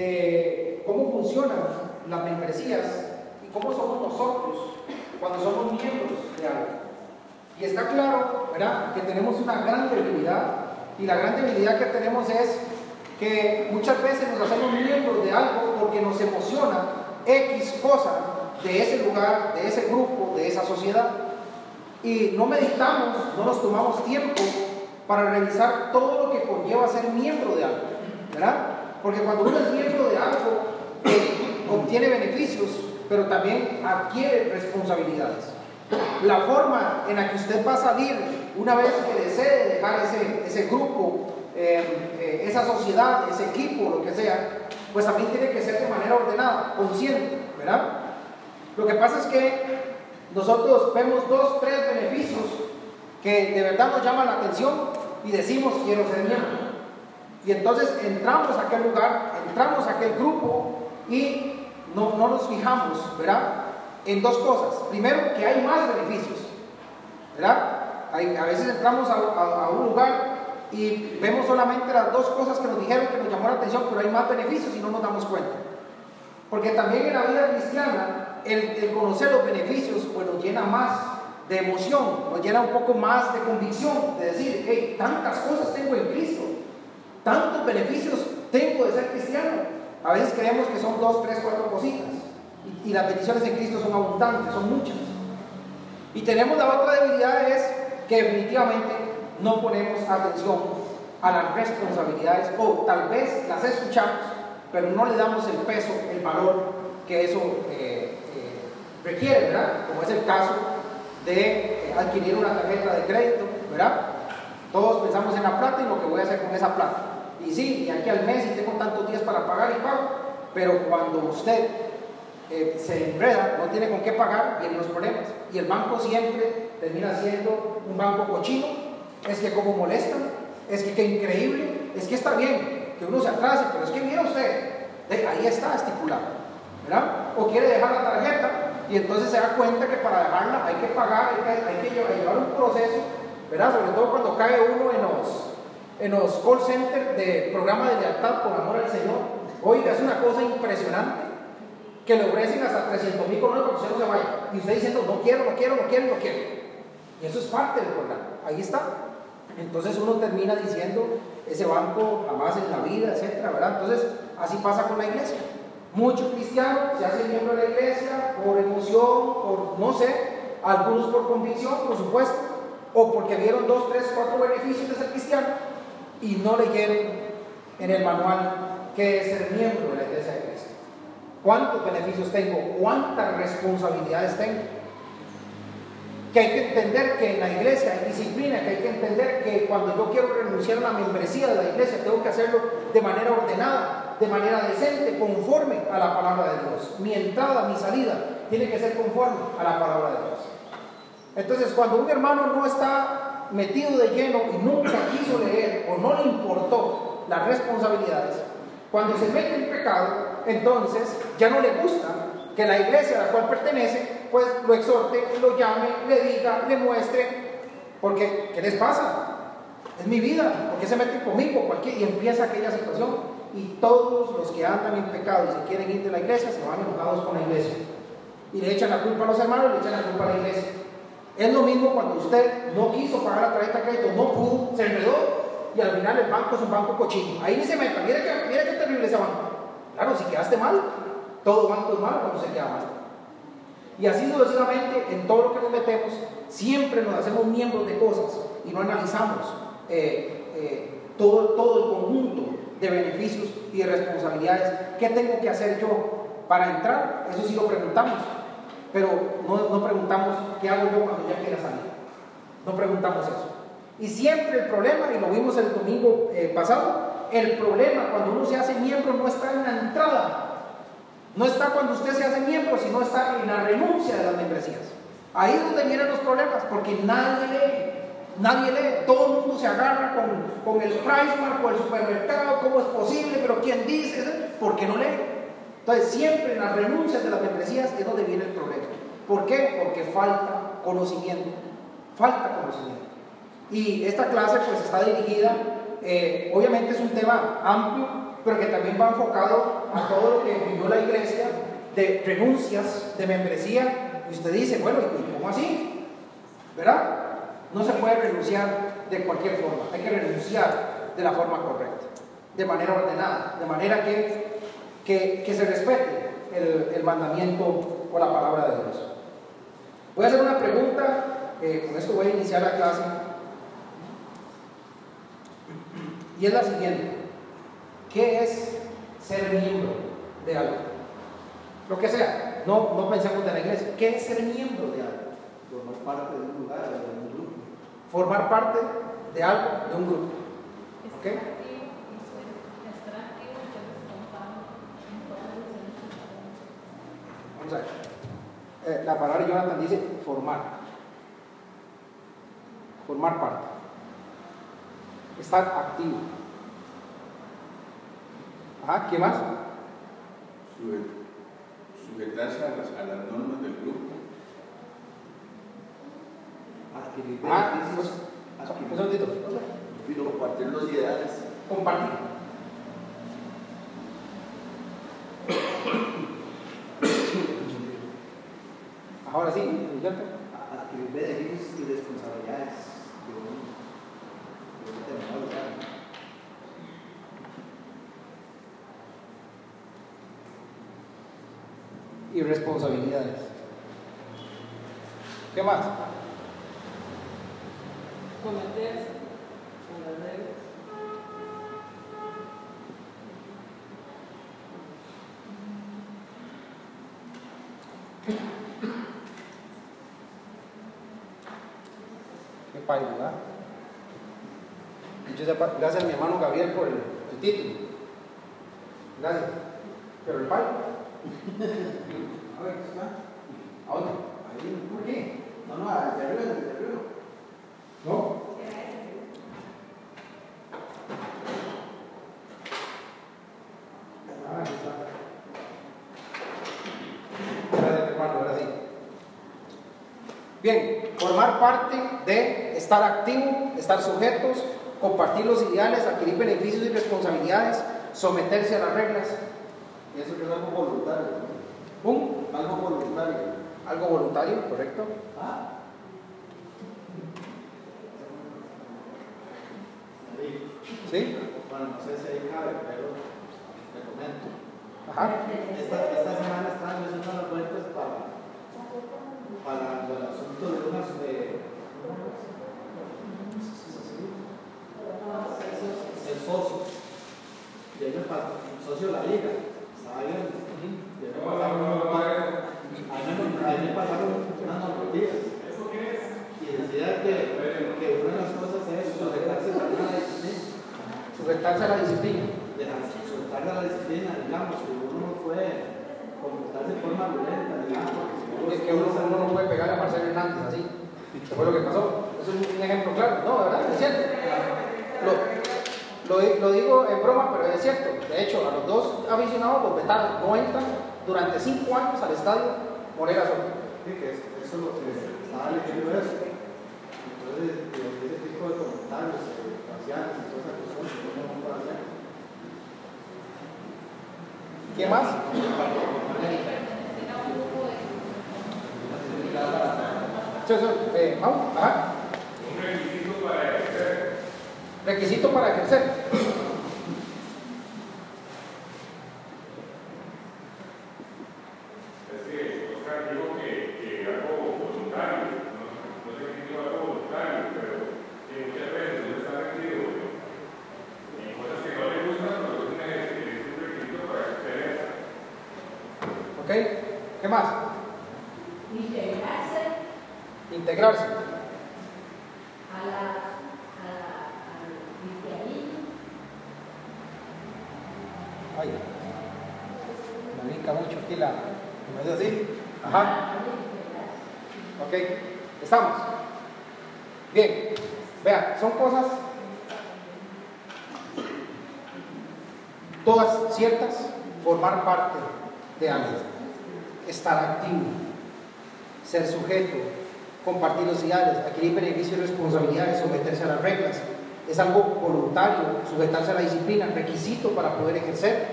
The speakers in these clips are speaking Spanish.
de cómo funcionan las membresías y cómo somos nosotros cuando somos miembros de algo. Y está claro, ¿verdad?, que tenemos una gran debilidad y la gran debilidad que tenemos es que muchas veces nos hacemos miembros de algo porque nos emociona X cosa de ese lugar, de ese grupo, de esa sociedad. Y no meditamos, no nos tomamos tiempo para revisar todo lo que conlleva ser miembro de algo, ¿verdad? Porque cuando uno es miembro de algo, eh, obtiene beneficios, pero también adquiere responsabilidades. La forma en la que usted va a salir una vez que desee dejar ese, grupo, eh, eh, esa sociedad, ese equipo, lo que sea, pues también tiene que ser de manera ordenada, consciente, ¿verdad? Lo que pasa es que nosotros vemos dos, tres beneficios que de verdad nos llaman la atención y decimos quiero ser miembro. Y entonces entramos a aquel lugar, entramos a aquel grupo y no, nos fijamos, ¿verdad? En dos cosas. Primero, que hay más beneficios, ¿verdad? a veces entramos a, un lugar y vemos solamente las dos cosas que nos dijeron que nos llamó la atención, pero hay más beneficios y no nos damos cuenta. Porque también en la vida cristiana, el, conocer los beneficios, pues nos llena más de emoción, nos llena un poco más de convicción, de decir, hey, tantas cosas tengo en Cristo, tantos beneficios tengo de ser cristiano. A veces creemos que son dos, tres, cuatro cositas. Y, las bendiciones en Cristo son abundantes, son muchas. Y tenemos la otra debilidad es que definitivamente no ponemos atención a las responsabilidades o tal vez las escuchamos, pero no le damos el peso, el valor que eso eh, eh, requiere, ¿verdad? Como es el caso de eh, adquirir una tarjeta de crédito, ¿verdad? Todos pensamos en la plata y lo que voy a hacer con esa plata. Y sí, y aquí al mes y tengo tantos días para pagar y pago, pero cuando usted se enreda, no tiene con qué pagar, vienen los problemas. Y el banco siempre termina siendo un banco cochino, es que como molesta, es que qué increíble, es que está bien que uno se atrase, pero es que mira usted, ahí está estipulado, ¿verdad? O quiere dejar la tarjeta y entonces se da cuenta que para dejarla hay que pagar, hay que, llevar un proceso, ¿verdad? Sobre todo cuando cae uno en los, en los call centers de programa de lealtad por amor al Señor. Oiga, es una cosa impresionante que le ofrecen hasta 300 mil colones para que usted no se vaya. Y usted diciendo, no quiero, no quiero, no quiero, no quiero. Y eso es parte del programa. Ahí está. Entonces uno termina diciendo, ese banco jamás en la vida, etcétera, ¿verdad? Entonces, así pasa con la iglesia. Muchos cristianos se hacen miembros de la iglesia por emoción, por no sé, algunos por convicción, por supuesto, o porque vieron dos, tres, cuatro beneficios de ser cristiano y no leyeron en el manual que es ser miembro de la iglesia de Cristo. ¿Cuántos beneficios tengo? ¿Cuántas responsabilidades tengo? que hay que entender que en la iglesia hay disciplina, que hay que entender que cuando yo quiero renunciar a la membresía de la iglesia, tengo que hacerlo de manera ordenada, de manera decente, conforme a la palabra de Dios. Mi entrada, mi salida, tiene que ser conforme a la palabra de Dios. Entonces, cuando un hermano no está metido de lleno y nunca quiso leer o no le importó las responsabilidades, cuando se mete en pecado, entonces ya no le gusta que la iglesia a la cual pertenece, pues lo exhorte, lo llame, le diga, le muestre, porque ¿qué les pasa? Es mi vida, ¿por qué se meten conmigo? Cualquier, y empieza aquella situación. Y todos los que andan en pecado y se quieren ir de la iglesia se van enojados con la iglesia. Y le echan la culpa a los hermanos, le echan la culpa a la iglesia. Es lo mismo cuando usted no quiso pagar la tarjeta de crédito, no pudo, se enredó y al final el banco es un banco cochino. Ahí ni se meta, mire qué, mire qué terrible ese banco. Claro, si quedaste mal, todo banco es malo cuando se queda mal. Y así sucesivamente, en todo lo que nos metemos, siempre nos hacemos miembros de cosas y no analizamos eh, eh, todo, todo el conjunto de beneficios y de responsabilidades. ¿Qué tengo que hacer yo para entrar? Eso sí lo preguntamos, pero no, no preguntamos qué hago yo cuando ya quiera salir. No preguntamos eso. Y siempre el problema, y lo vimos el domingo eh, pasado, el problema cuando uno se hace miembro no está en la entrada, no está cuando usted se hace miembro, sino está en la renuncia de las membresías. Ahí es donde vienen los problemas, porque nadie lee. Nadie lee, todo el mundo se agarra con, con el Pricemark o el supermercado, ¿cómo es posible? Pero ¿quién dice? ¿Por qué no lee? Entonces, siempre en las renuncias de las membresías es donde viene el problema. ¿Por qué? Porque falta conocimiento. Falta conocimiento. Y esta clase pues está dirigida, eh, obviamente es un tema amplio, pero que también va enfocado a todo lo que vivió la iglesia de renuncias, de membresía. Y usted dice, bueno, ¿y cómo así? ¿Verdad? No se puede renunciar de cualquier forma, hay que renunciar de la forma correcta, de manera ordenada, de manera que, que, se respete el, el, mandamiento o la palabra de Dios. Voy a hacer una pregunta, eh, con esto voy a iniciar la clase, y es la siguiente. ¿Qué es ser miembro de algo? Lo que sea, no, no pensemos de la iglesia. ¿Qué es ser miembro de algo? Formar parte de un lugar, de un grupo. Formar parte de algo, de un grupo. ¿Ok? Vamos a ver. Eh, la palabra Jonathan dice formar. Formar parte. Estar activo. Ajá, ¿qué más? Sujetarse a las, a las normas del grupo. Adquirir Ah, beneficios. pues, un compartir los ideales. Compartir. Ahora sí, Jonathan. adquirir beneficios y responsabilidades de un, de un determinado lugar. Y responsabilidades. ¿Qué más? Cometerse con las reglas. Qué país, ¿verdad? Gracias a mi hermano Gabriel por el, el título. Gracias. Pero el país. A ver, ¿está? ¿A dónde? Ahí, ¿Por qué? no, no, de arriba, de arriba. ¿No? Ah, ahí está. Gracias, hermano, ahora sí. Bien, formar parte de estar activo, estar sujetos, compartir los ideales, adquirir beneficios y responsabilidades, someterse a las reglas. Y eso que es algo voluntario. ¿Un? ¿no? Algo voluntario. Algo voluntario, correcto. Ah. ¿Sí? Bueno, no sé si ahí cabe, pero te comento. Ajá. Esta, esta semana están haciendo las vueltas para, para el asunto de unas. Eh, el socio. Socio de la liga. Estaba viendo. Y ahí me pasaron, ahí me, ahí me pasaron unas normativas. Y decía que, que una de las cosas es sujetarse también a la disciplina Sujetarse a la disciplina. soltar a la disciplina, digamos, que uno no puede comportarse de forma violenta, digamos, Es que uno, uno no puede pegarle a Marcelo Hernández así. ¿Qué fue lo que pasó? Eso es un ejemplo claro. No, ¿verdad? Es cierto. Lo, lo, lo digo en broma, pero es cierto. De hecho, a los dos aficionados los vetaron. No entran durante cinco años al estadio Morera Sol. Sí, que es- eso es lo que estaba leyendo eso. Entonces, ese tipo de comentarios eh, parciales y todas esas cosas, ¿cómo no puede hacer? ¿Qué más? Sí, sí, eh, Mau, ajá. Un requisito para ejercer Requisito para ejercer. es que Oscar dijo que, que algo voluntario, no, no sé qué dijo algo voluntario, pero que muchas veces uno está metido en cosas que no le gustan, pero es un, es un requisito para ejercer eso. ¿Ok? ¿Qué más? integrarse Integrarse. a la, a la, al cristianismo, Ay, me brinca mucho aquí la. ¿Me hace así? Ajá. Ok, estamos. Bien, vean, son cosas todas ciertas, formar parte de algo, estar activo, ser sujeto, compartir los ideales, adquirir beneficios y responsabilidades, someterse a las reglas, es algo voluntario, sujetarse a la disciplina, requisito para poder ejercer,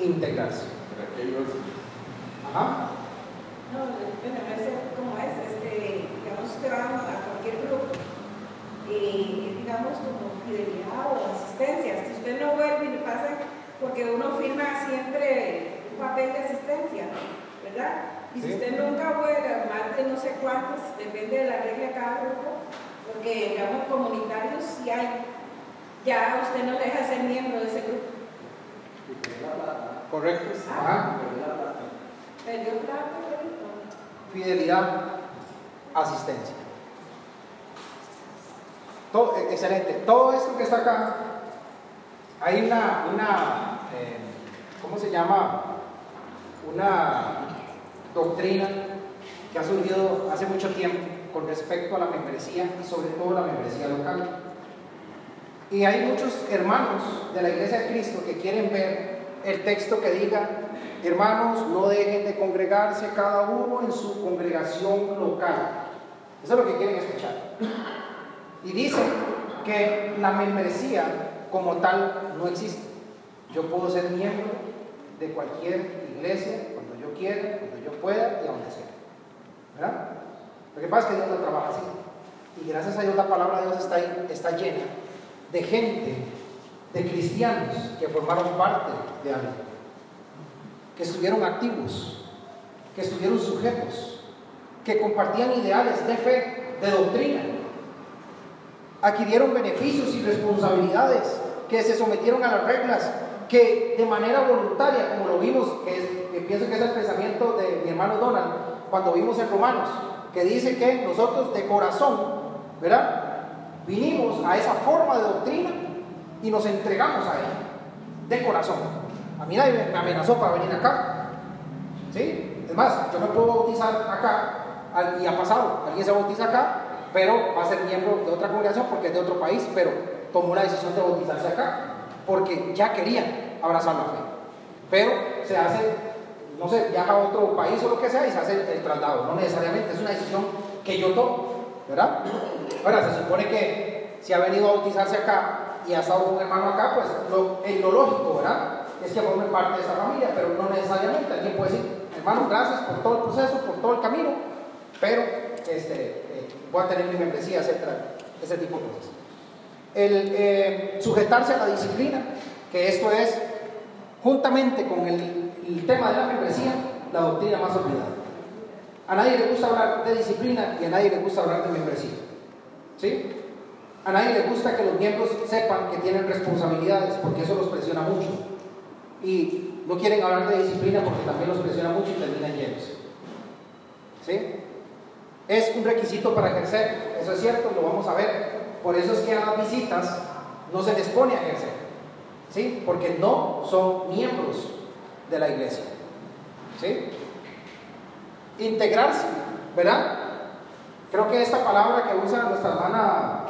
integrarse. Ajá. No, bueno, no es como es, este, digamos, usted va a cualquier grupo, y digamos como fidelidad o asistencia. Si usted no vuelve y le pasa, porque uno firma siempre un papel de asistencia, ¿verdad? Y si usted nunca vuelve, más de no sé cuántos, depende de la regla de cada grupo, porque digamos comunitarios sí hay, ya usted no deja de ser miembro de ese grupo. Correcto. Ajá. Perdió plata. Fidelidad, asistencia. Todo, eh, excelente. Todo esto que está acá, hay una, una eh, ¿cómo se llama? Una doctrina que ha surgido hace mucho tiempo con respecto a la membresía y sobre todo la membresía local. Y hay muchos hermanos de la Iglesia de Cristo que quieren ver el texto que diga, hermanos, no dejen de congregarse cada uno en su congregación local. Eso es lo que quieren escuchar. Y dicen que la membresía como tal no existe. Yo puedo ser miembro de cualquier iglesia quiera, cuando yo pueda y a donde sea. ¿Verdad? Lo que pasa es que Dios no trabaja así. Y gracias a Dios la palabra de Dios está, ahí, está llena de gente, de cristianos que formaron parte de algo, que estuvieron activos, que estuvieron sujetos, que compartían ideales de fe, de doctrina, adquirieron beneficios y responsabilidades, que se sometieron a las reglas, que de manera voluntaria, como lo vimos, que, es- pienso que es el pensamiento de mi hermano Donald, cuando vimos en Romanos, que dice que nosotros de corazón, ¿verdad? Vinimos a esa forma de doctrina y nos entregamos a ella, de corazón. A mí nadie me amenazó para venir acá, ¿sí? Es más, yo me puedo bautizar acá, y ha pasado, alguien se bautiza acá, pero va a ser miembro de otra congregación porque es de otro país, pero tomó la decisión de bautizarse acá, porque ya querían abrazar la fe. Pero se hace, no sé, viaja a otro país o lo que sea y se hace el, traslado, no necesariamente, es una decisión que yo tomo, ¿verdad? Ahora, se supone que si ha venido a bautizarse acá y ha estado un hermano acá, pues lo, eh, lo lógico, ¿verdad? Es que forme parte de esta familia, pero no necesariamente. Alguien puede decir, hermano, gracias por todo el proceso, por todo el camino, pero este, eh, voy a tener mi membresía, etcétera, ese tipo de cosas. El eh, sujetarse a la disciplina, que esto es, juntamente con el, el tema de la membresía, la doctrina más olvidada. A nadie le gusta hablar de disciplina y a nadie le gusta hablar de membresía. ¿Sí? A nadie le gusta que los miembros sepan que tienen responsabilidades porque eso los presiona mucho. Y no quieren hablar de disciplina porque también los presiona mucho y terminan llenos. ¿Sí? Es un requisito para ejercer, eso es cierto, lo vamos a ver. Por eso es que a las visitas no se les pone a ejercer. ¿Sí? Porque no son miembros de la iglesia. ¿Sí? Integrarse, ¿verdad? Creo que esta palabra que usa nuestra hermana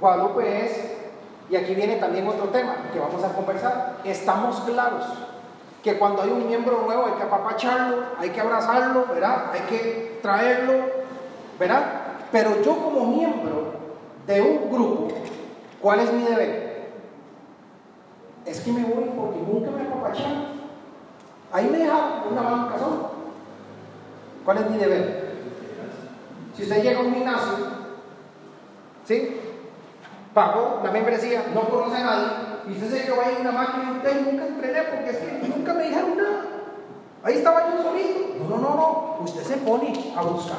Guadalupe es, y aquí viene también otro tema que vamos a conversar, estamos claros que cuando hay un miembro nuevo hay que apapacharlo, hay que abrazarlo, ¿verdad? Hay que traerlo, ¿verdad? Pero yo como miembro de un grupo, ¿cuál es mi deber? Es que me voy porque nunca me apapacharon. Ahí me deja una banca. ¿Cuál es mi deber? Si usted llega a un gimnasio, ¿sí? Pagó la membresía, no conoce a nadie, y usted se quedó ahí una máquina y usted nunca entrené porque es que nunca me dijeron nada. Ahí estaba yo solito. No, no, no, no. Usted se pone a buscar.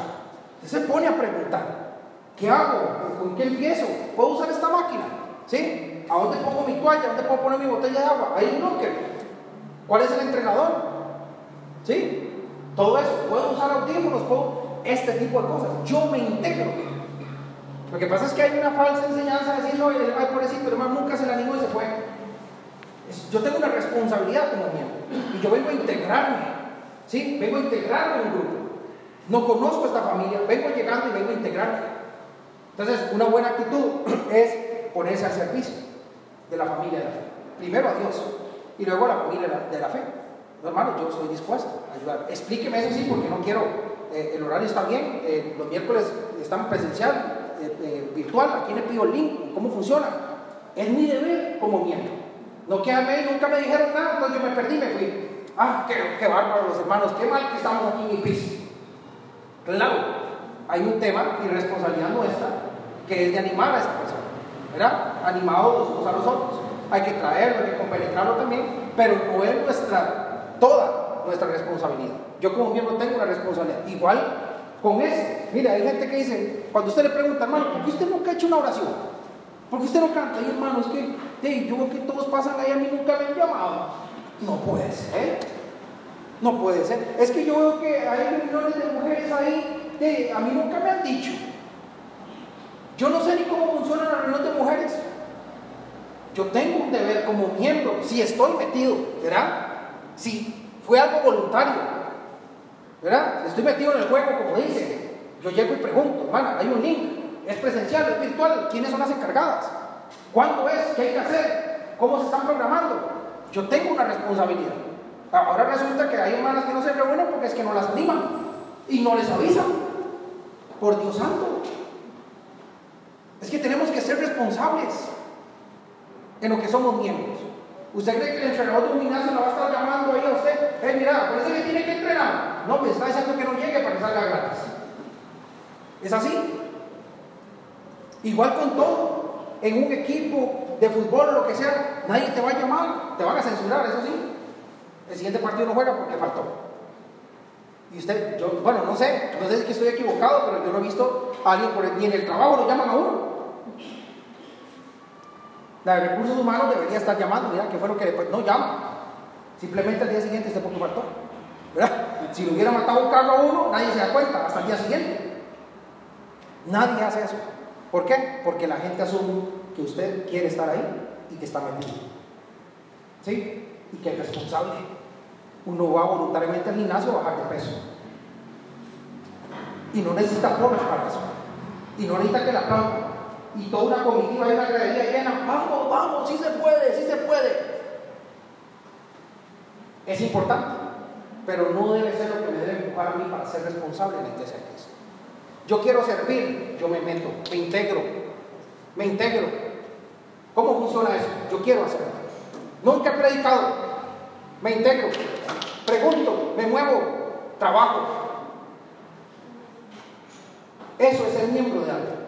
Usted se pone a preguntar. ¿Qué hago? ¿Con qué empiezo? ¿Puedo usar esta máquina? ¿Sí? ¿A dónde pongo mi toalla? ¿A dónde puedo poner mi botella de agua? Hay un locker. ¿Cuál es el entrenador? ¿Sí? Todo eso. ¿Puedo usar audífonos? ¿Puedo? Este tipo de cosas. Yo me integro. Lo que pasa es que hay una falsa enseñanza de decir, no, el ay, pobrecito, el hermano nunca se le animó y se fue. Yo tengo una responsabilidad como miembro. Y yo vengo a integrarme. ¿Sí? Vengo a integrarme en un grupo. No conozco esta familia, vengo llegando y vengo a integrarme. Entonces, una buena actitud es ponerse al servicio de la familia de la fe. Primero a Dios y luego a la familia de la, fe. No, hermano, yo estoy dispuesto a ayudar. Explíqueme eso sí, porque no quiero. eh, el horario está bien, eh, los miércoles están presencial, eh, eh, virtual, aquí le pido el link, cómo funciona. Es mi deber como miembro. No que a mí nunca me dijeron nada, entonces yo me perdí, me fui. Ah, qué, qué bárbaro los hermanos, qué mal que estamos aquí en mi piso. Claro, hay un tema y responsabilidad nuestra que es de animar a esa persona, ¿verdad? Animados los unos a los otros. Hay que traerlo, hay que compenetrarlo también, pero no es nuestra, toda nuestra responsabilidad. Yo como miembro tengo una responsabilidad. Igual con eso. Mire, hay gente que dice, cuando usted le pregunta, hermano, ¿por qué usted nunca ha hecho una oración? ¿Por qué usted no canta? Y hermano, es que yo veo que todos pasan ahí, a mí nunca me han llamado. No puede ser. No puede ser. Es que yo veo que hay millones de mujeres ahí, de, a mí nunca me han dicho. Yo no sé ni cómo funciona la reunión de mujeres. Yo tengo un deber como miembro, si estoy metido, ¿verdad? Si fue algo voluntario, ¿verdad? Estoy metido en el juego, como dice, yo llego y pregunto, hermana, hay un link, es presencial, es virtual, ¿quiénes son las encargadas? ¿Cuándo es? ¿Qué hay que hacer? ¿Cómo se están programando? Yo tengo una responsabilidad. Ahora resulta que hay hermanas que no se reúnen porque es que no las animan y no les avisan. Por Dios santo. Es que tenemos que ser responsables en lo que somos miembros. ¿Usted cree que el entrenador de un gimnasio la va a estar llamando ahí a usted? Eh, mira, por eso que tiene que entrenar. No, me está diciendo que no llegue para que salga gratis. ¿Es así? Igual con todo. En un equipo de fútbol o lo que sea, nadie te va a llamar, te van a censurar, eso sí. El siguiente partido no juega porque faltó. Y usted, yo, bueno, no sé, no sé si estoy equivocado, pero yo no he visto a alguien por el, ni en el trabajo lo llaman a uno. La de recursos humanos debería estar llamando, mira, ¿qué fue lo que después? No llama. Simplemente al día siguiente este porque faltó. ¿Verdad? Si le hubiera matado un carro a uno, nadie se da cuenta, hasta el día siguiente. Nadie hace eso. ¿Por qué? Porque la gente asume que usted quiere estar ahí y que está metido. ¿Sí? Y que es responsable. Uno va voluntariamente al gimnasio a bajar de peso. Y no necesita pruebas para eso. Y no necesita que la aplaudan. Y toda una comitiva y una gradería llena. Vamos, vamos, sí se puede, sí se puede. Es importante. Pero no debe ser lo que me debe empujar a mí para ser responsable en la iglesia Cristo. Yo quiero servir, yo me meto, me integro, me integro. ¿Cómo funciona eso? Yo quiero hacerlo. Nunca he predicado, me integro, pregunto, me muevo, trabajo. Eso es ser miembro de algo.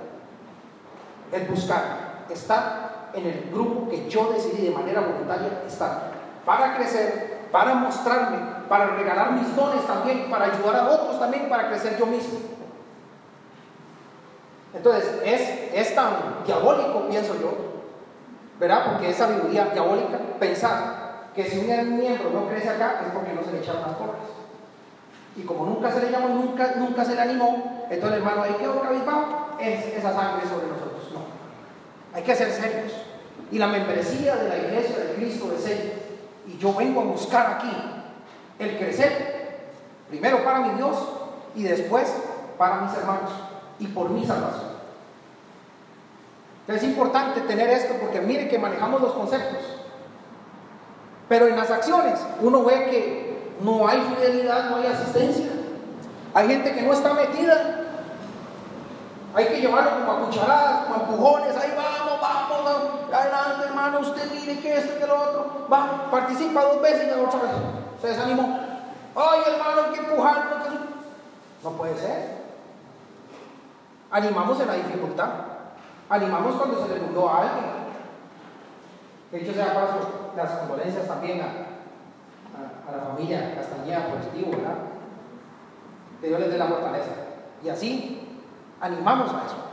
El buscar, estar en el grupo que yo decidí de manera voluntaria estar. Para crecer, para mostrarme, para regalar mis dones también, para ayudar a otros también, para crecer yo mismo. Entonces, es, es tan diabólico, pienso yo, ¿verdad? Porque es sabiduría diabólica pensar que si un miembro no crece acá es porque no se le echaron las porras. Y como nunca se le llamó, nunca, nunca se le animó, entonces hermano, ahí quedó cabizbajo, es esa sangre sobre nosotros. Hay que ser serios. Y la membresía de la iglesia de Cristo es seria. Y yo vengo a buscar aquí el crecer, primero para mi Dios y después para mis hermanos y por mi salvación. Es importante tener esto porque mire que manejamos los conceptos. Pero en las acciones uno ve que no hay fidelidad, no hay asistencia. Hay gente que no está metida. Hay que llevarlo como a cucharadas, como a empujones. Ahí vamos, vamos, vamos. Adelante, hermano, usted mire que esto, que lo otro. Va, participa dos veces y ya otra vez. Se desanimó. Ay, hermano, hay que empujarlo. No puede ser. Animamos en la dificultad. Animamos cuando se le murió a alguien. De hecho, sea paso, las condolencias también a, a, a la familia Castañeda por Estivo, ¿verdad? Que Dios les dé la fortaleza. Y así, animamos a eso.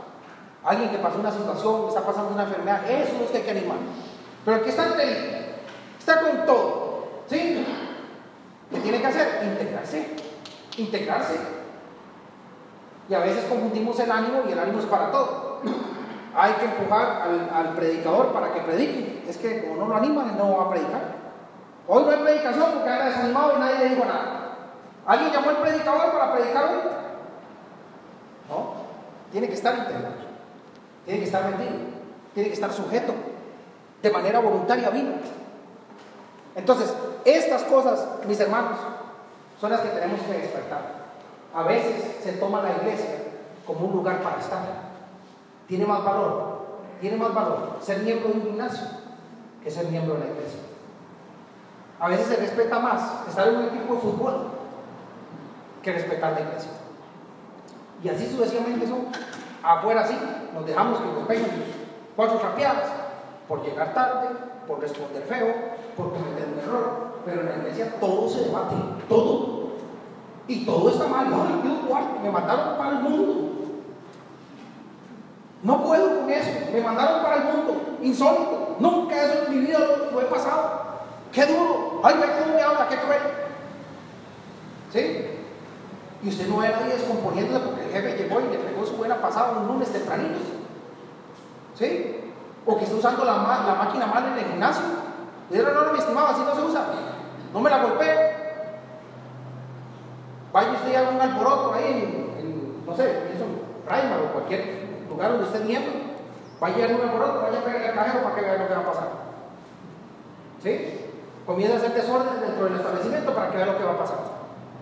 Alguien que pasó una situación, está pasando una enfermedad, eso es que hay que animar. Pero el que está entre está con todo, ¿sí? ¿Qué tiene que hacer? Integrarse. Integrarse. Y a veces confundimos el ánimo y el ánimo es para todo. Hay que empujar al, al, predicador para que predique. Es que como no lo animan, no va a predicar. Hoy no hay predicación porque anda desanimado y nadie le dijo nada. ¿Alguien llamó al predicador para predicar hoy? No. Tiene que estar integrado. Tiene que estar metido. Tiene que estar sujeto. De manera voluntaria vino. Entonces, estas cosas, mis hermanos, son las que tenemos que despertar. A veces se toma la iglesia como un lugar para estar. tiene más valor, tiene más valor ser miembro de un gimnasio que ser miembro de la iglesia. A veces se respeta más estar en un equipo de fútbol que respetar la iglesia. Y así sucesivamente son. Afuera sí, nos dejamos que nos peguen sus cuatro rapeadas por llegar tarde, por responder feo, por cometer un error. Pero en la iglesia todo se debate, todo. Y todo está mal. Ay, Dios guarde, me mandaron para el mundo. No puedo con eso. Me mandaron para el mundo. Insólito. Nunca eso en mi vida lo, he pasado. Qué duro. Ay, ve cómo me habla, qué cruel. ¿Sí? Y usted no ve a nadie descomponiéndose porque el jefe llegó y le pegó su buena pasada un lunes tempranito. ¿Sí? O que está usando la, la máquina mal en el gimnasio. Y yo, no, no, mi estimado, así no se usa. No me la golpee. Vaya usted haga un alboroto ahí en, en, no sé, eso, Raimar o cualquier lugar donde esté miembro. Vaya a un alboroto, vaya a pegarle al cajero para que vea lo que va a pasar. ¿Sí? Comienza a hacer desorden dentro del establecimiento para que vea lo que va a pasar.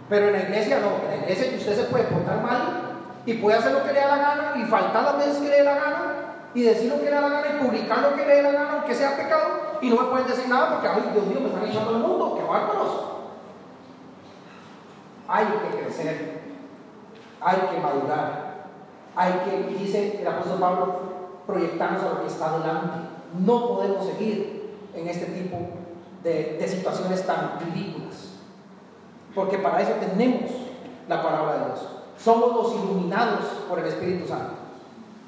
Pero en la iglesia no, en la iglesia usted se puede portar mal y puede hacer lo que le da la gana y faltar las veces que le dé la gana y decir lo que le da la gana y publicar lo que le dé la gana, aunque sea pecado, y no me pueden decir nada porque, ay, Dios mío, me están echando el mundo, qué bárbaros. Hay que crecer, hay que madurar, hay que, dice el apóstol Pablo, proyectarnos a lo que está delante. No podemos seguir en este tipo de, de situaciones tan ridículas, porque para eso tenemos la palabra de Dios. Somos los iluminados por el Espíritu Santo,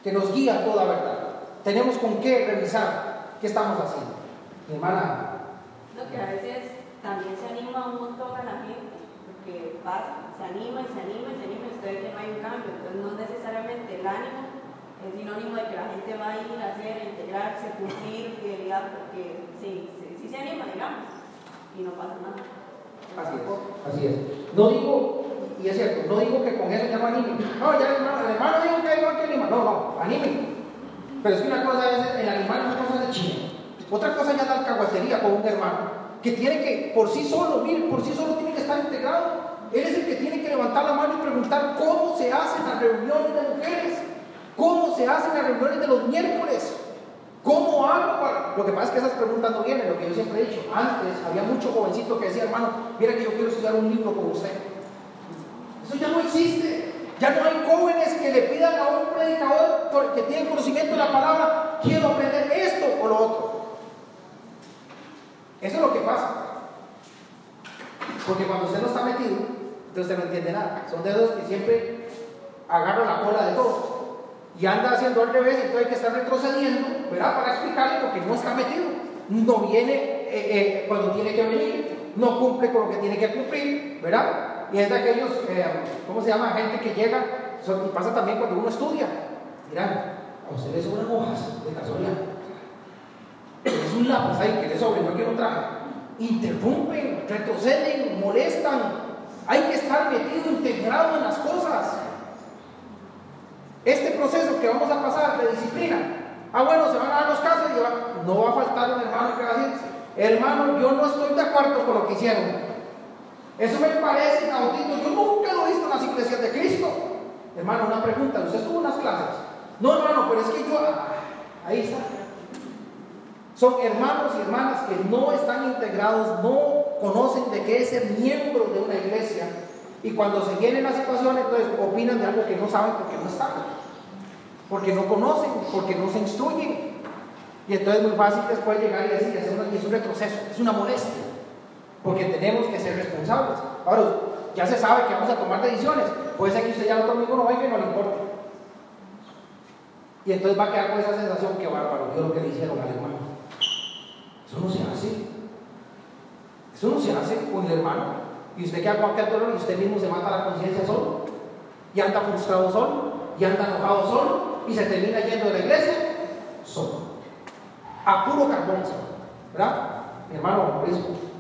que nos guía toda verdad. Tenemos con qué revisar qué estamos haciendo. Mi hermana, Lo que a veces también se anima un montón a la gente, porque pasa, se anima y se anima y se anima y usted ve que no hay un cambio. Entonces no necesariamente el ánimo es sinónimo de que la gente va a ir a hacer, a integrarse, cumplir fidelidad, porque sí, sí se anima, digamos, y no pasa nada. Así es, así es. No digo, y es cierto, no digo que con eso ya no anime. No, ya el hermano, el hermano dijo que hay que animar. No, no, anime. Pero es que una cosa es el animal, una cosa es el chino. Otra cosa ya es la alcahuatería con un hermano, que tiene que, por sí solo, mire, por sí solo tiene que estar integrado. Él es el que tiene que levantar la mano y preguntar cómo se hacen las reuniones de mujeres, cómo se hacen las reuniones de los miércoles, cómo hago para... Lo que pasa es que esas preguntas no vienen, lo que yo siempre he dicho. Antes había mucho jovencito que decía, hermano, mira que yo quiero estudiar un libro con usted. Eso ya no existe. Ya no hay jóvenes que le pidan a un predicador que tiene conocimiento de la palabra, quiero aprender esto o lo otro. Eso es lo que pasa. Porque cuando usted no está metido, entonces no entiende nada. Son dedos que siempre agarran la cola de todo. Y anda haciendo al revés, entonces hay que estar retrocediendo, ¿verdad? Para explicarle porque no está metido. No viene eh, eh, cuando tiene que venir, no cumple con lo que tiene que cumplir, ¿verdad? Y es de aquellos, eh, ¿cómo se llama? Gente que llega, y pasa también cuando uno estudia. Dirán, a usted le sobran hojas de casualidad. Es un lápiz ahí que le sobre, no quiero traje. Interrumpen, retroceden, molestan. Hay que estar metido, integrado en las cosas. Este proceso que vamos a pasar de disciplina, ah, bueno, se van a dar los casos y va- no va a faltar un hermano que va a decir, hermano, yo no estoy de acuerdo con lo que hicieron. Eso me parece inaudito, yo nunca lo he visto en las iglesias de Cristo. Hermano, una pregunta, ¿usted estuvo en unas clases? No, hermano, pero es que yo, ah, ahí está. Son hermanos y hermanas que no están integrados, no conocen de qué es ser miembro de una iglesia. Y cuando se vienen las situaciones, entonces opinan de algo que no saben porque no están. Porque no conocen, porque no se instruyen. Y entonces es muy fácil después llegar y decir, es, un retroceso, es una molestia. Porque tenemos que ser responsables. Ahora, ya se sabe que vamos a tomar decisiones. Puede ser que usted ya el otro domingo no venga y no le importe. Y entonces va a quedar con esa sensación que bárbaro, yo lo que le hicieron al hermano. Eso no se hace. Eso no se hace con el hermano. Y usted queda con aquel dolor y usted mismo se mata la conciencia solo. Y anda frustrado solo. Y anda enojado solo. Y se termina yendo de la iglesia solo. A puro carbón, ¿verdad? Mi hermano. No,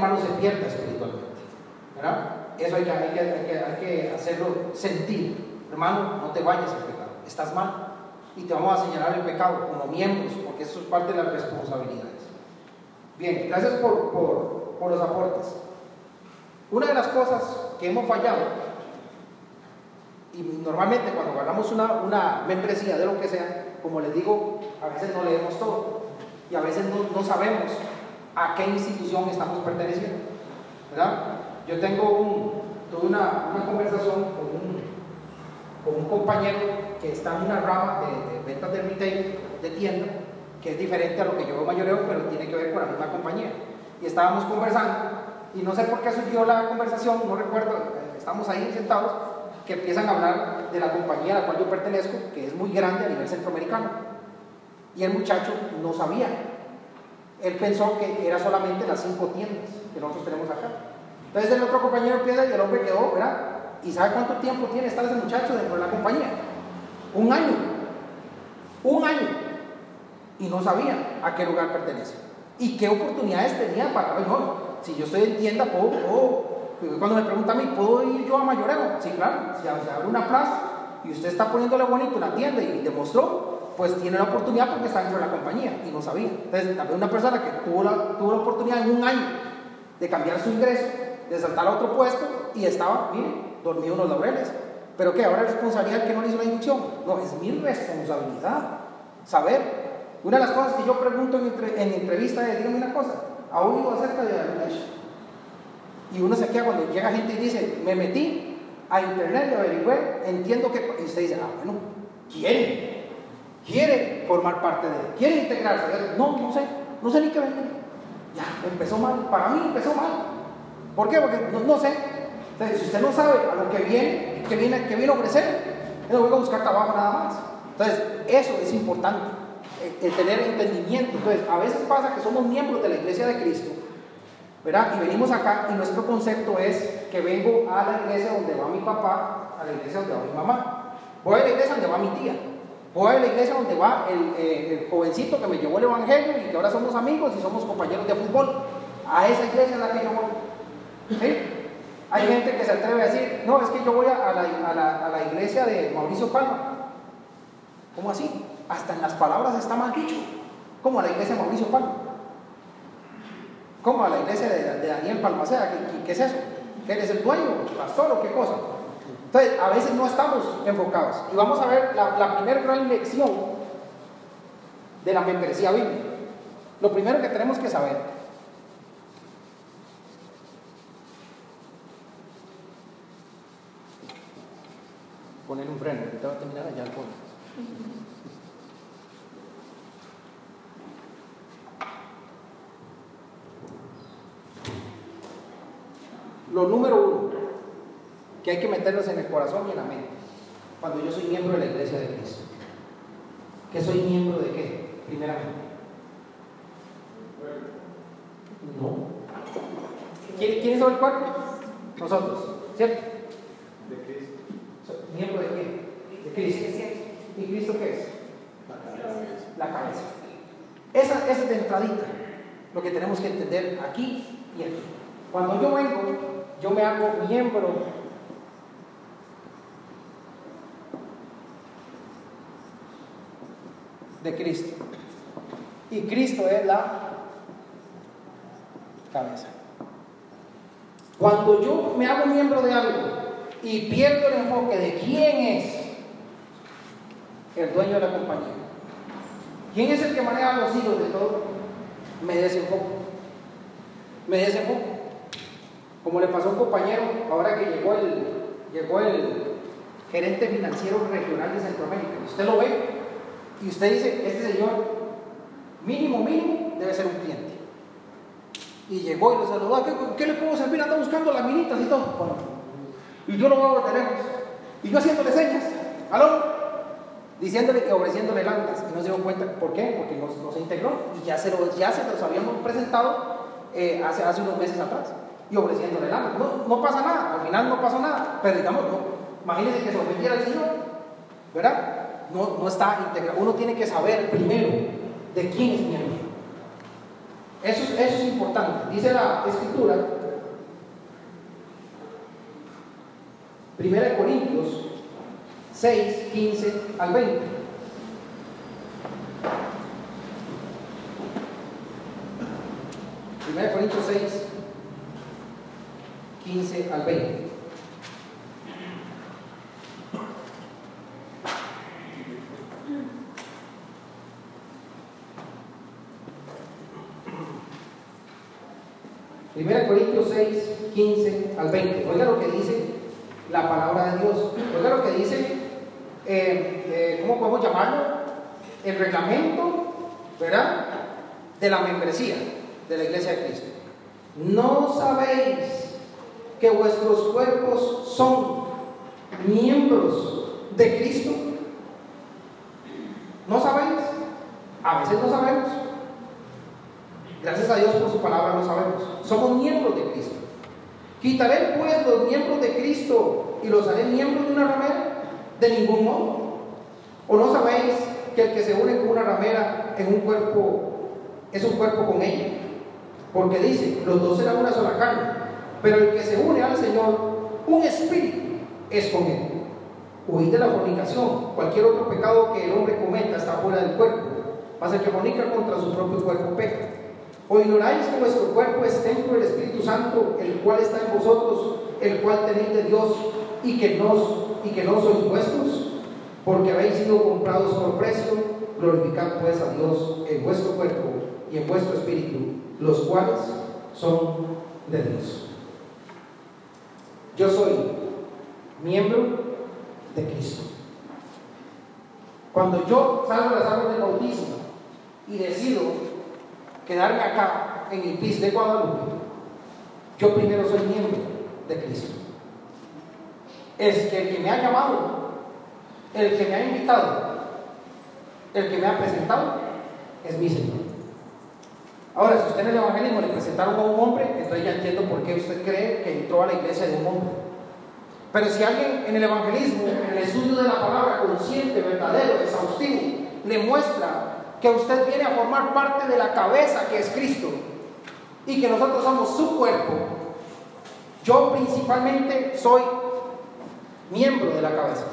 hermano se pierda espiritualmente. ¿Verdad? Eso hay que, hacerlo sentir. Hermano, no te vayas en pecado. Estás mal. Y te vamos a señalar el pecado como miembros, porque eso es parte de las responsabilidades. Bien, gracias por, los aportes. Una de las cosas que hemos fallado, y normalmente cuando ganamos una, membresía de lo que sea, como les digo, a veces no leemos todo y a veces no sabemos a qué institución estamos perteneciendo. ¿verdad? Yo tengo tuve una, una conversación con un, con un compañero que está en una rama de, de ventas de retail, de tienda, que es diferente a lo que yo veo mayoreo, pero tiene que ver con la misma compañía. Y estábamos conversando, y no sé por qué surgió la conversación, no recuerdo, eh, estamos ahí sentados, que empiezan a hablar de la compañía a la cual yo pertenezco, que es muy grande a nivel centroamericano. Y el muchacho no sabía. Él pensó que era solamente las cinco tiendas que nosotros tenemos acá. Entonces el otro compañero empieza y el hombre quedó, ¿verdad? ¿Y sabe cuánto tiempo tiene estar ese muchacho dentro de la compañía? Un año. Un año. Y no sabía a qué lugar pertenece. Y qué oportunidades tenía para, bueno, si yo estoy en tienda, puedo, puedo cuando me pregunta a mí, ¿puedo ir yo a Mayoreo? Sí, claro, si abre una plaza y usted está poniéndole bonito una tienda y demostró, pues tiene la oportunidad porque está dentro de la compañía y no sabía. Entonces, también una persona que tuvo la, tuvo la oportunidad en un año de cambiar su ingreso, de saltar a otro puesto y estaba, mire, dormido en los laureles. ¿Pero qué? ¿Ahora es responsabilidad que no le hizo la inducción? No, es mi responsabilidad saber. Una de las cosas que yo pregunto en, entre, en entrevista es, dígame una cosa, ¿ha oído acerca de la y uno se queda cuando llega gente y dice, me metí a internet y averigüé, entiendo que... Y usted dice, ah, bueno, quiere, quiere formar parte de él, quiere integrarse. No, no sé, no sé ni qué vender. Ya, empezó mal, para mí empezó mal. ¿Por qué? Porque no, sé. Entonces, si usted no sabe a lo que viene, que viene, que viene a ofrecer, no voy a buscar trabajo nada más. Entonces, eso es importante, el tener entendimiento. Entonces, a veces pasa que somos miembros de la iglesia de Cristo ¿verdad? Y venimos acá y nuestro concepto es que vengo a la iglesia donde va mi papá, a la iglesia donde va mi mamá. Voy a la iglesia donde va mi tía. Voy a la iglesia donde va el, eh, el jovencito que me llevó el evangelio y que ahora somos amigos y somos compañeros de fútbol. A esa iglesia es la que yo voy. Hay gente que se atreve a decir, no, es que yo voy a la, a la, a la iglesia de Mauricio Palma. ¿Cómo así? Hasta en las palabras está mal dicho. ¿Cómo a la iglesia de Mauricio Palma? ¿Cómo a la iglesia de, de Daniel Palmacea? ¿Qué, ¿Qué, es eso? ¿Que eres el dueño, pastor o qué cosa? Entonces, a veces no estamos enfocados. Y vamos a ver la, primera gran lección de la membresía bíblica. Lo primero que tenemos que saber poner un freno, ahorita va a terminar allá al fondo. Lo número uno, que hay que meternos en el corazón y en la mente, cuando yo soy miembro de la iglesia de Cristo. ¿Que soy miembro de qué? Primeramente. No. ¿Quién, ¿Quién es el cuerpo? Nosotros, ¿cierto? De Cristo. ¿Miembro de qué? De Cristo. ¿Y Cristo qué es? La cabeza. La cabeza. Esa, esa es de entradita, lo que tenemos que entender aquí y aquí. Cuando yo vengo, yo me hago miembro de Cristo. Y Cristo es la cabeza. Cuando yo me hago miembro de algo y pierdo el enfoque de quién es el dueño de la compañía, quién es el que maneja los hilos de todo, me desenfoco. Me desenfoco. Como le pasó a un compañero, ahora que llegó el, llegó el gerente financiero regional de Centroamérica. Usted lo ve y usted dice, este señor, mínimo, mínimo, debe ser un cliente. Y llegó y lo saludó, ¿qué, qué le puedo servir? Anda buscando las minitas y todo. Bueno, y yo lo veo de lejos. Y yo haciéndole señas, aló, diciéndole que ofreciéndole láminas. Y no se dio cuenta, ¿por qué? Porque no, se integró. Y ya se, lo, ya se los habíamos presentado eh, hace, hace unos meses atrás. Y ofreciéndole láminas. No, no pasa nada, al final no pasó nada. Pero digamos, no, Imagínense que se ofendiera el Señor, ¿verdad? No, no está integrado. Uno tiene que saber primero de quién es miembro. Eso, eso es importante. Dice la Escritura, 1 Corintios 6, 15 al 20. Primera Corintios 6, 15 al 20. Corintios 6, 15 al 20. Oiga lo que dice la palabra de Dios. Oiga lo que dice, eh, eh, ¿cómo podemos llamarlo? El reglamento, ¿verdad? De la membresía de la iglesia de Cristo. ¿No sabéis que vuestros cuerpos son miembros de Cristo? ¿No sabéis? A veces no sabemos. Gracias a Dios por su palabra lo sabemos. Somos miembros de Cristo. ¿Quitaré pues los miembros de Cristo y los haré miembros de una ramera? De ningún modo. ¿O no sabéis que el que se une con una ramera en un cuerpo es un cuerpo con ella? Porque dice, los dos serán una sola carne. Pero el que se une al Señor, un espíritu, es con él. Huid de la fornicación. Cualquier otro pecado que el hombre cometa está fuera del cuerpo. Mas el que fornica contra su propio cuerpo peca. ¿O ignoráis que vuestro cuerpo es templo del Espíritu Santo, el cual está en vosotros, el cual tenéis de Dios y que no, y que no sois vuestros? Porque habéis sido comprados por precio, glorificad pues a Dios en vuestro cuerpo y en vuestro espíritu, los cuales son de Dios. Yo soy miembro de Cristo. Cuando yo salgo de las aguas del bautismo y decido quedarme acá en el PIS de Guadalupe, yo primero soy miembro de Cristo. Es que el que me ha llamado, el que me ha invitado, el que me ha presentado, es mi Señor. Ahora, si usted en el evangelismo le presentaron a un hombre, entonces ya entiendo por qué usted cree que entró a la iglesia de un hombre. Pero si alguien en el evangelismo, en el estudio de la palabra consciente, verdadero, exhaustivo, le muestra que usted viene a formar parte de la cabeza que es Cristo y que nosotros somos su cuerpo. Yo principalmente soy miembro de la cabeza.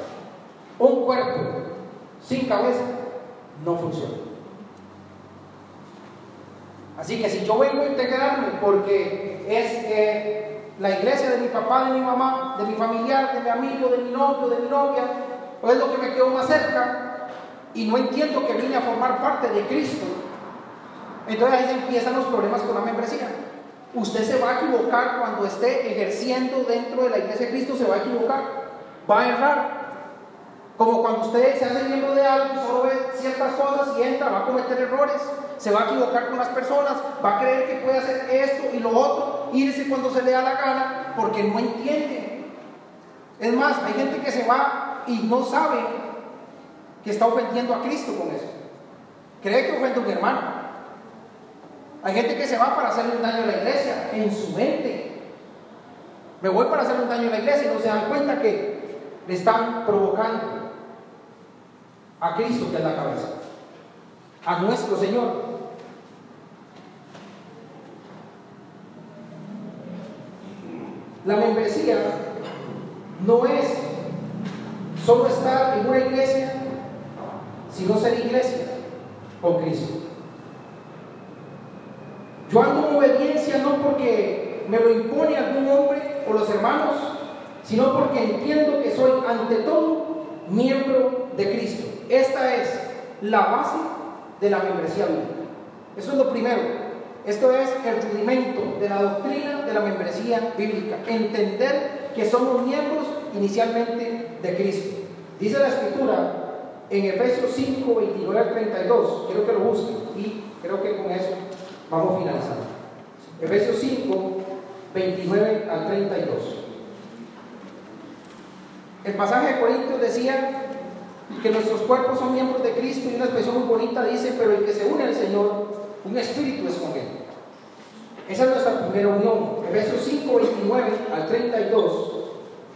Un cuerpo sin cabeza no funciona. Así que si yo vengo a integrarme porque es la iglesia de mi papá, de mi mamá, de mi familiar, de mi amigo, de mi novio, de mi novia, pues es lo que me quedó más cerca, y no entiendo que vine a formar parte de Cristo, entonces ahí empiezan los problemas con la membresía. Usted se va a equivocar cuando esté ejerciendo dentro de la iglesia de Cristo, se va a equivocar, va a errar. Como cuando usted se hace miembro de algo solo ve ciertas cosas y entra, va a cometer errores, se va a equivocar con las personas, va a creer que puede hacer esto y lo otro, irse cuando se le da la gana, porque no entiende. Es más, hay gente que se va y no sabe que está ofendiendo a Cristo con eso. Cree que ofende a un hermano. Hay gente que se va para hacerle un daño a la iglesia en su mente. Me voy para hacerle un daño a la iglesia y no se dan cuenta que le están provocando a Cristo que la cabeza, a nuestro Señor. La membresía no es solo estar en una iglesia sino ser iglesia. con Cristo. Yo ando en obediencia no porque me lo impone algún hombre o los hermanos, sino porque entiendo que soy ante todo miembro de Cristo. Esta es la base de la membresía bíblica. Eso es lo primero. Esto es el rudimento de la doctrina de la membresía bíblica. Entender que somos miembros inicialmente de Cristo. Dice la escritura en Efesios 5, 29 al 32. Quiero que lo busquen y creo que con eso vamos a finalizar. Efesios 5, 29 al 32. El pasaje de Corintios decía que nuestros cuerpos son miembros de Cristo y una expresión muy bonita dice, pero el que se une al Señor, un espíritu es con él. Esa es nuestra primera unión. Efesios 5, 29 al 32.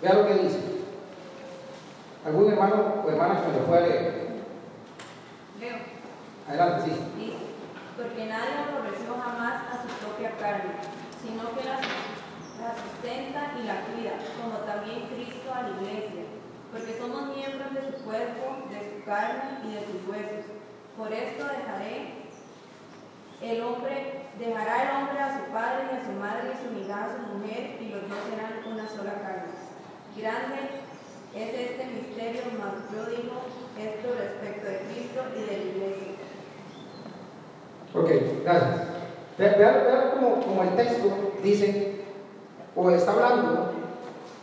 Vea lo que dice. ¿Algún hermano o hermana que lo pueda leer? Leo. Adelante, sí. Dice, porque nadie aborreció jamás a su propia carne, sino que la, la sustenta y la cuida, como también Cristo a la iglesia, porque somos miembros de su cuerpo, de su carne y de sus huesos. Por esto dejaré el hombre, dejará el hombre a su padre y a su madre y se unirá a su mujer y los dos serán una sola carne. Grande es este misterio, mas yo digo esto respecto de Cristo y de la iglesia. Ok, gracias. Vean vea como, como, el texto dice, o está hablando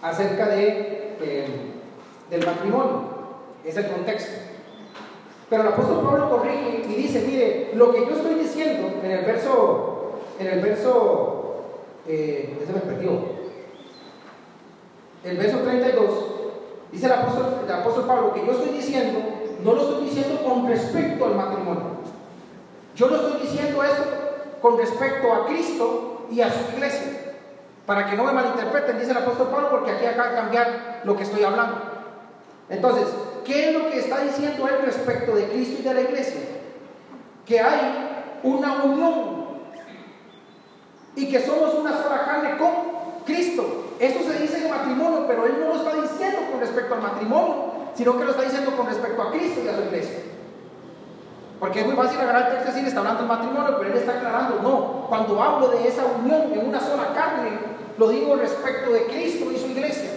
acerca de, eh, del matrimonio. Es el contexto. Pero el apóstol Pablo corrige y dice, mire, lo que yo estoy diciendo en el verso, en el verso, eh, ese me perdió, el verso 32, dice el apóstol, el apóstol Pablo, que yo estoy diciendo, no lo estoy diciendo con respecto al matrimonio. Yo lo estoy diciendo esto con respecto a Cristo y a su iglesia. Para que no me malinterpreten, dice el apóstol Pablo, porque aquí acaba de cambiar lo que estoy hablando. Entonces, ¿qué es lo que está diciendo él respecto de Cristo y de la iglesia? Que hay una unión y que somos una sola carne con Cristo. Eso se dice en matrimonio, pero él no lo está diciendo con respecto al matrimonio, sino que lo está diciendo con respecto a Cristo y a su iglesia. Porque es muy fácil agarrar el texto y decir, está hablando del matrimonio, pero él está aclarando, no, cuando hablo de esa unión en una sola carne, lo digo respecto de Cristo y su iglesia.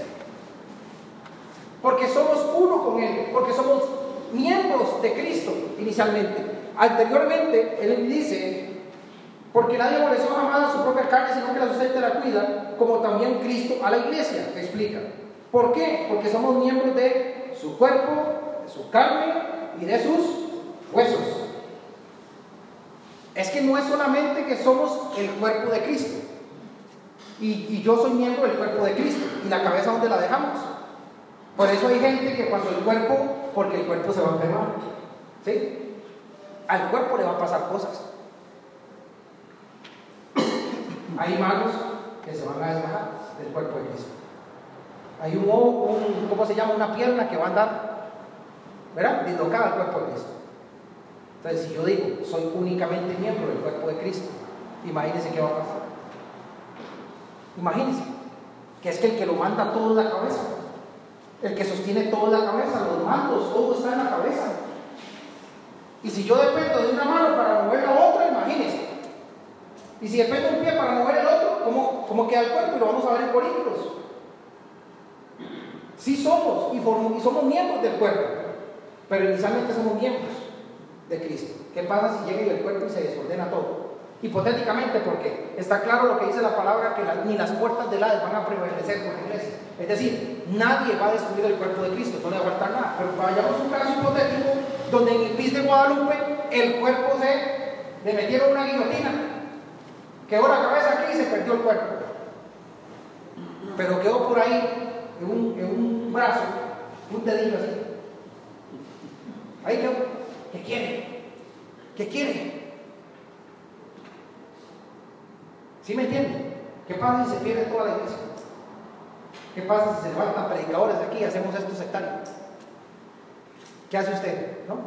Porque somos uno con Él, porque somos miembros de Cristo inicialmente. Anteriormente, Él dice, porque nadie aborreció jamás a su propia carne, sino que la sustenta y la cuida, como también Cristo a la iglesia, explica. ¿Por qué? Porque somos miembros de su cuerpo, de su carne y de sus huesos. Es que no es solamente que somos el cuerpo de Cristo. Y, yo soy miembro del cuerpo de Cristo. ¿Y la cabeza dónde la dejamos? Por eso hay gente que cuando el cuerpo, porque el cuerpo se va a enfermar. ¿Sí? Al cuerpo le va a pasar cosas. Hay manos que se van a desgajar del cuerpo de Cristo. Hay un, un ¿cómo se llama? Una pierna que va a andar, ¿verdad? Dislocada al cuerpo de Cristo. Entonces, si yo digo, soy únicamente miembro del cuerpo de Cristo, imagínense qué va a pasar. Imagínense que es que el que lo manda todo es la cabeza, el que sostiene toda la cabeza, los mandos, todo está en la cabeza. Y si yo dependo de una mano para mover la otra, imagínense. Y si dependo de un pie para mover el otro, ¿cómo, cómo queda el cuerpo? Y lo vamos a ver en Corintios. Sí somos y, somos miembros del cuerpo, pero inicialmente somos miembros de Cristo. ¿Qué pasa si llega y el cuerpo y se desordena todo? Hipotéticamente, porque está claro lo que dice la palabra, que ni las puertas del Hades van a prevalecer con la iglesia. Es decir, nadie va a destruir el cuerpo de Cristo, no le va a faltar nada. Pero vayamos a un caso hipotético donde en el PIS de Guadalupe el cuerpo se le metieron una guillotina, quedó la cabeza aquí y se perdió el cuerpo. Pero quedó por ahí en un, en un brazo, un dedillo así. Ahí quedó. ¿Qué quiere? ¿Qué quiere? ¿Sí me entiende? ¿Qué pasa si se pierde toda la iglesia? ¿Qué pasa si se levantan predicadores de aquí y hacemos esto sectario? ¿Qué hace usted? ¿No?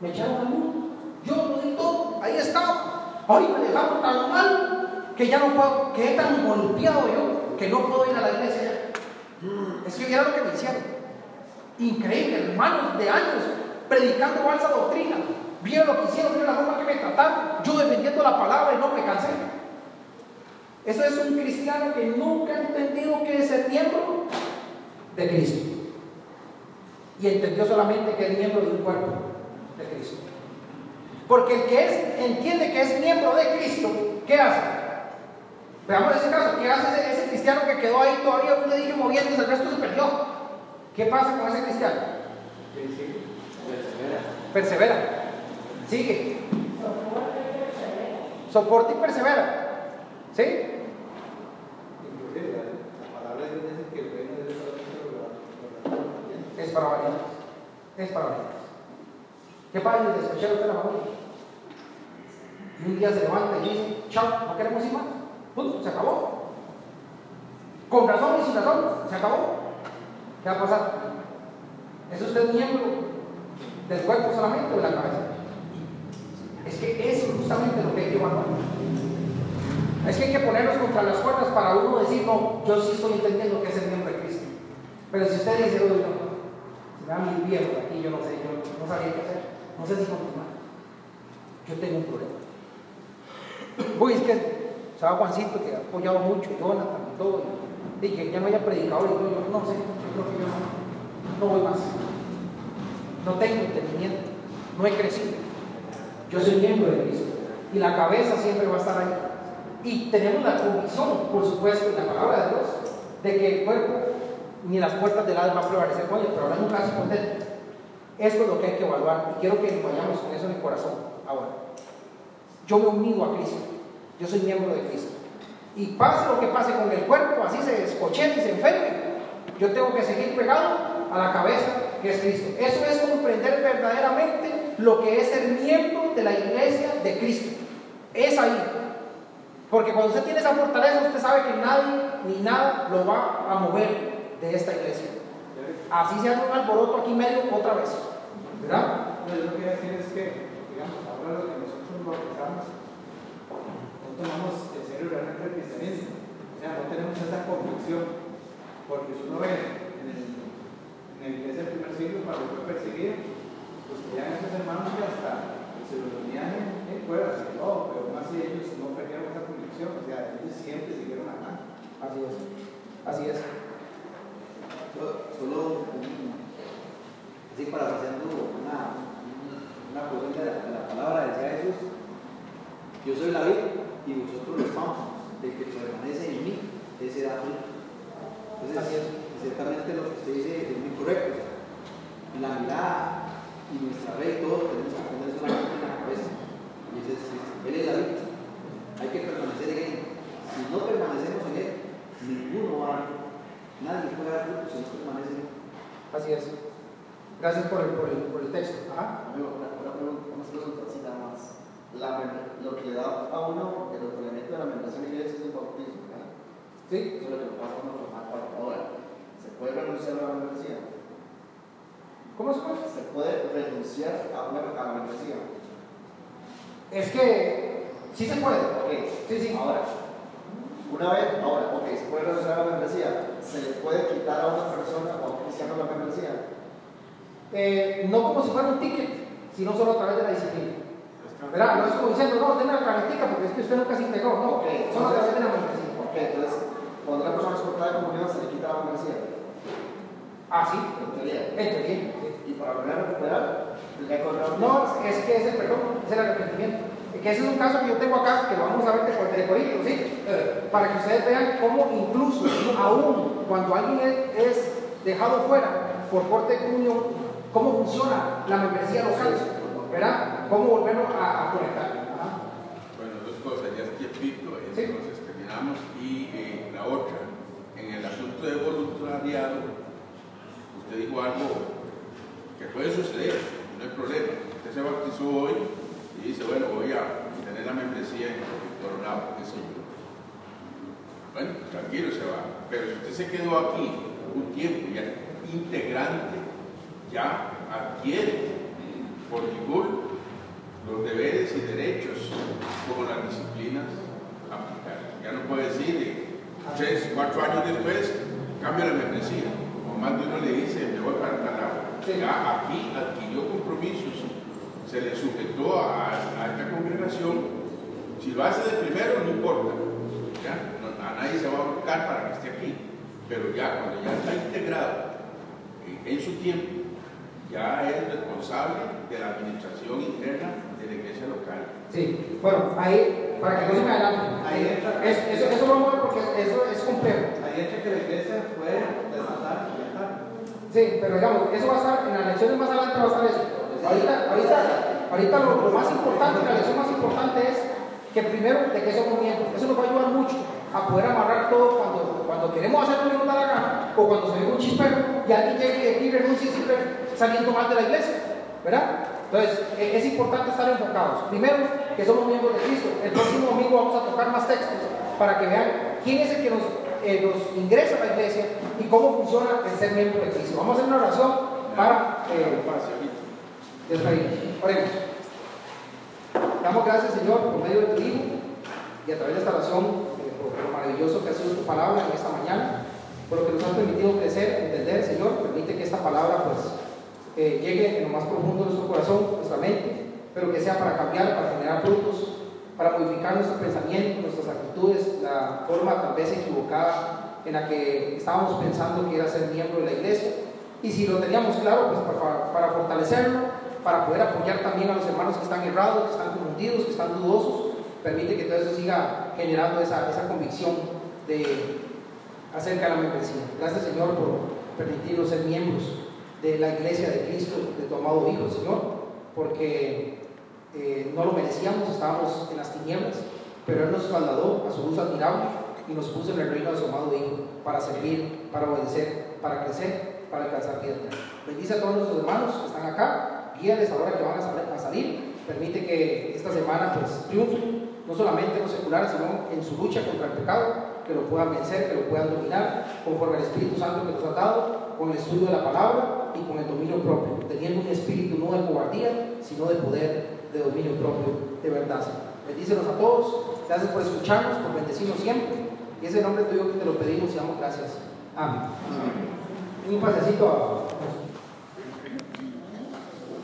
Me echaron al mundo. Yo lo di todo. Ahí estaba. Ay, me dejaron tan mal que ya no puedo, que he tan golpeado yo que no puedo ir a la iglesia ya. Es que era lo que me hicieron. Increíble, hermanos de años predicando falsa doctrina. Vieron lo que hicieron, vieron la forma que me trataron, yo defendiendo la palabra y no me cansé. Eso es un cristiano que nunca ha entendido que es el miembro de Cristo. Y entendió solamente que es miembro de un cuerpo de Cristo. Porque el que es, entiende que es miembro de Cristo, ¿qué hace? Veamos ese caso, ¿qué hace ese, cristiano que quedó ahí todavía un dedillo moviéndose, el resto se perdió? ¿Qué pasa con ese cristiano? Persevera. Sigue. Soporta y persevera. ¿Sí? Inclusive, la, la palabra de Dios dice que el de Es para valientes. Es para valientes. ¿Qué si despecha usted la familia? Y un día se levanta y dice, chao, no queremos ir más. Punto, se acabó. Con razón y sin razón, se acabó. ¿Qué va a pasar? ¿Es usted miembro del cuerpo solamente o de la cabeza? Es que eso es justamente lo que hay que evaluar. Es que hay que ponernos contra las cuerdas para uno decir, no, yo sí estoy entendiendo que es el miembro de Cristo. Pero si usted dice, oye, no, si me dan mis viejos aquí, yo no sé, yo no sabía qué hacer, no sé si continuar. Yo tengo un problema. Uy, es que estaba Juancito que ha apoyado mucho, Jonathan y todo, y que ya no haya predicador y yo no sé, yo creo que yo no, no voy más. No tengo entendimiento, no he crecido. Yo soy miembro de Cristo y la cabeza siempre va a estar ahí. Y tenemos la convicción, por supuesto, en la palabra de Dios, de que el cuerpo ni las puertas del alma prevalecer con él, pero hablando un caso hipotético. Esto es lo que hay que evaluar y quiero que vayamos con eso en el corazón. Ahora, yo me unido a Cristo, yo soy miembro de Cristo. Y pase lo que pase con el cuerpo, así se descochete y se enferme, yo tengo que seguir pegado a la cabeza que es Cristo. Eso es comprender verdaderamente lo que es ser miembro de la iglesia de Cristo. Es ahí. Porque cuando usted tiene esa fortaleza, usted sabe que nadie ni nada lo va a mover de esta iglesia. Así se hace un alboroto aquí medio otra vez. ¿Verdad? Yo lo que quiero decir es que, digamos, ahora lo que nosotros nos bautizamos, tomamos en serio realmente el cristianismo. O sea, no tenemos esa convicción. Porque si uno ve en, el, en la iglesia del primer siglo, cuando fue perseguido, pues tenían esos hermanos que hasta se los reunían en todo, pero aún así ellos no perdieron esa convicción. O sea, ellos siempre siguieron acá. Así es. Así es. Solo, solo así parafraseando una, una porción de la, de la palabra, decía Jesús, yo soy la vid y vosotros los pámpanos, el que permanece en mí, ese da fruto. Entonces, ciertamente lo que usted dice es muy correcto. La mirada y nuestra fe y todo tenemos que poner solamente en la cabeza. Y ese es, él es la vid. Hay que permanecer en él. Si no permanecemos en él, ninguno va a dar fruto. Nadie puede dar fruto si no permanece en él. Así es. Gracias por el, por el, por el texto. Ajá. Amigo, una, una pregunta, unas preguntas así nada más. La lo que le da a uno el elemento de la la iglesia es el bautismo, ¿verdad? Sí. Eso es lo que lo pasa a formar parte. Ahora, ¿se puede renunciar a la membresía? ¿Cómo se puede? ¿Se puede renunciar a, una, a la membresía? Es que sí se puede. Ok, Sí, sí. Ahora, una vez, ahora, ok, se puede renunciar a la membresía. ¿Se le puede quitar a una persona o a un cristiano la membresía? Eh, no como si fuera un ticket, sino solo a través de la disciplina. ¿Verdad? No es como diciendo, no, tenga la caretica porque es que usted nunca se integró. No, Ok, solo entonces- de la membresía. Ok, entonces, cuando una persona es cortada de comunión, se le quita la membresía. Ah, sí. En teoría. Entendí. sí. Y para volver a recuperar, a No, es que es el perdón, es el arrepentimiento. Que ese es un caso que yo tengo acá, que lo vamos a ver de, de Corinto, ¿sí? Eh, Para que ustedes vean cómo incluso, aún cuando alguien es, dejado fuera por corte de comunión, cómo funciona la membresía local, ¿verdad? Cómo volverlo a, a conectar. Ajá. Bueno, dos cosas, ya es tiempito, Sí. entonces terminamos. Y eh, la otra, en el asunto de voluntariado, usted dijo algo que puede suceder, no hay problema. Usted se bautizó hoy y dice, bueno, voy a tener la membresía en Coronado, qué sé yo. Bueno, tranquilo, se va. Pero si usted se quedó aquí un tiempo ya integrante, ya adquiere por default los deberes y derechos como las disciplinas aplicadas. Ya no puede decir eh, tres, cuatro años después, cambia la membresía. O más de uno le dice, me voy para tal lado. Ya aquí adquirió compromisos, se le sujetó a, a esta congregación. Si lo hace de primero, no importa. ¿ya? No- a nadie se va a buscar para que esté aquí. Pero ya cuando ya está integrado en, en su tiempo, ya es responsable de la administración interna de la iglesia local. Sí, bueno, ahí, para que no se me adelante, Ahí entra. es- eso, eso vamos a ver porque eso es complejo. Ahí entra que la iglesia puede desatar y atar. Sí, pero digamos, eso va a estar, en las lecciones más adelante va a estar eso. Ahorita, ahorita, ahorita lo, lo más importante, la lección más importante es que primero de que somos miembros. Eso nos va a ayudar mucho a poder amarrar todo cuando, cuando queremos hacer lo que nos da la gana o cuando se ve un chispero y alguien llegue y renuncie siempre saliendo mal de la iglesia. ¿Verdad? Entonces, e- es importante estar enfocados. Primero, que somos miembros de Cristo. El próximo domingo vamos a tocar más textos para que vean quién es el que nos, eh, nos ingresa a la iglesia y cómo funciona el ser miembro de Cristo. Vamos a hacer una oración para eh, despedirnos. Oremos. Damos gracias, Señor, por medio de tu Hijo y a través de esta oración, eh, por lo maravilloso que ha sido tu palabra en esta mañana, por lo que nos has permitido crecer, entender, Señor. Permite que esta palabra, pues, eh, llegue en lo más profundo de nuestro corazón, nuestra mente, pero que sea para cambiar, para generar frutos, para modificar nuestros pensamientos, nuestras actitudes, la forma tal vez equivocada en la que estábamos pensando que era ser miembro de la iglesia. Y si lo teníamos claro, pues para, fortalecerlo, para poder apoyar también a los hermanos que están errados, que están confundidos, que están dudosos, permite que todo eso siga generando esa, esa convicción de acerca de la membresía. Gracias Señor por permitirnos ser miembros de la iglesia de Cristo, de tu amado Hijo, Señor, porque eh, no lo merecíamos, estábamos en las tinieblas, pero Él nos trasladó a su luz admirable y nos puso en el reino de su amado Hijo para servir, para obedecer, para crecer, para alcanzar vida. Bendice a todos nuestros hermanos que están acá, guíales ahora que van a salir, permite que esta semana pues triunfen, no solamente en lo secular, sino en su lucha contra el pecado, que lo puedan vencer, que lo puedan dominar, conforme al Espíritu Santo que nos ha dado, con el estudio de la palabra y con el dominio propio, teniendo un espíritu no de cobardía, sino de poder, de dominio propio, de verdad. Bendícenos a todos, gracias por escucharnos, por bendecirnos siempre, y ese nombre tuyo que te lo pedimos y damos gracias. Amén. Un pasecito a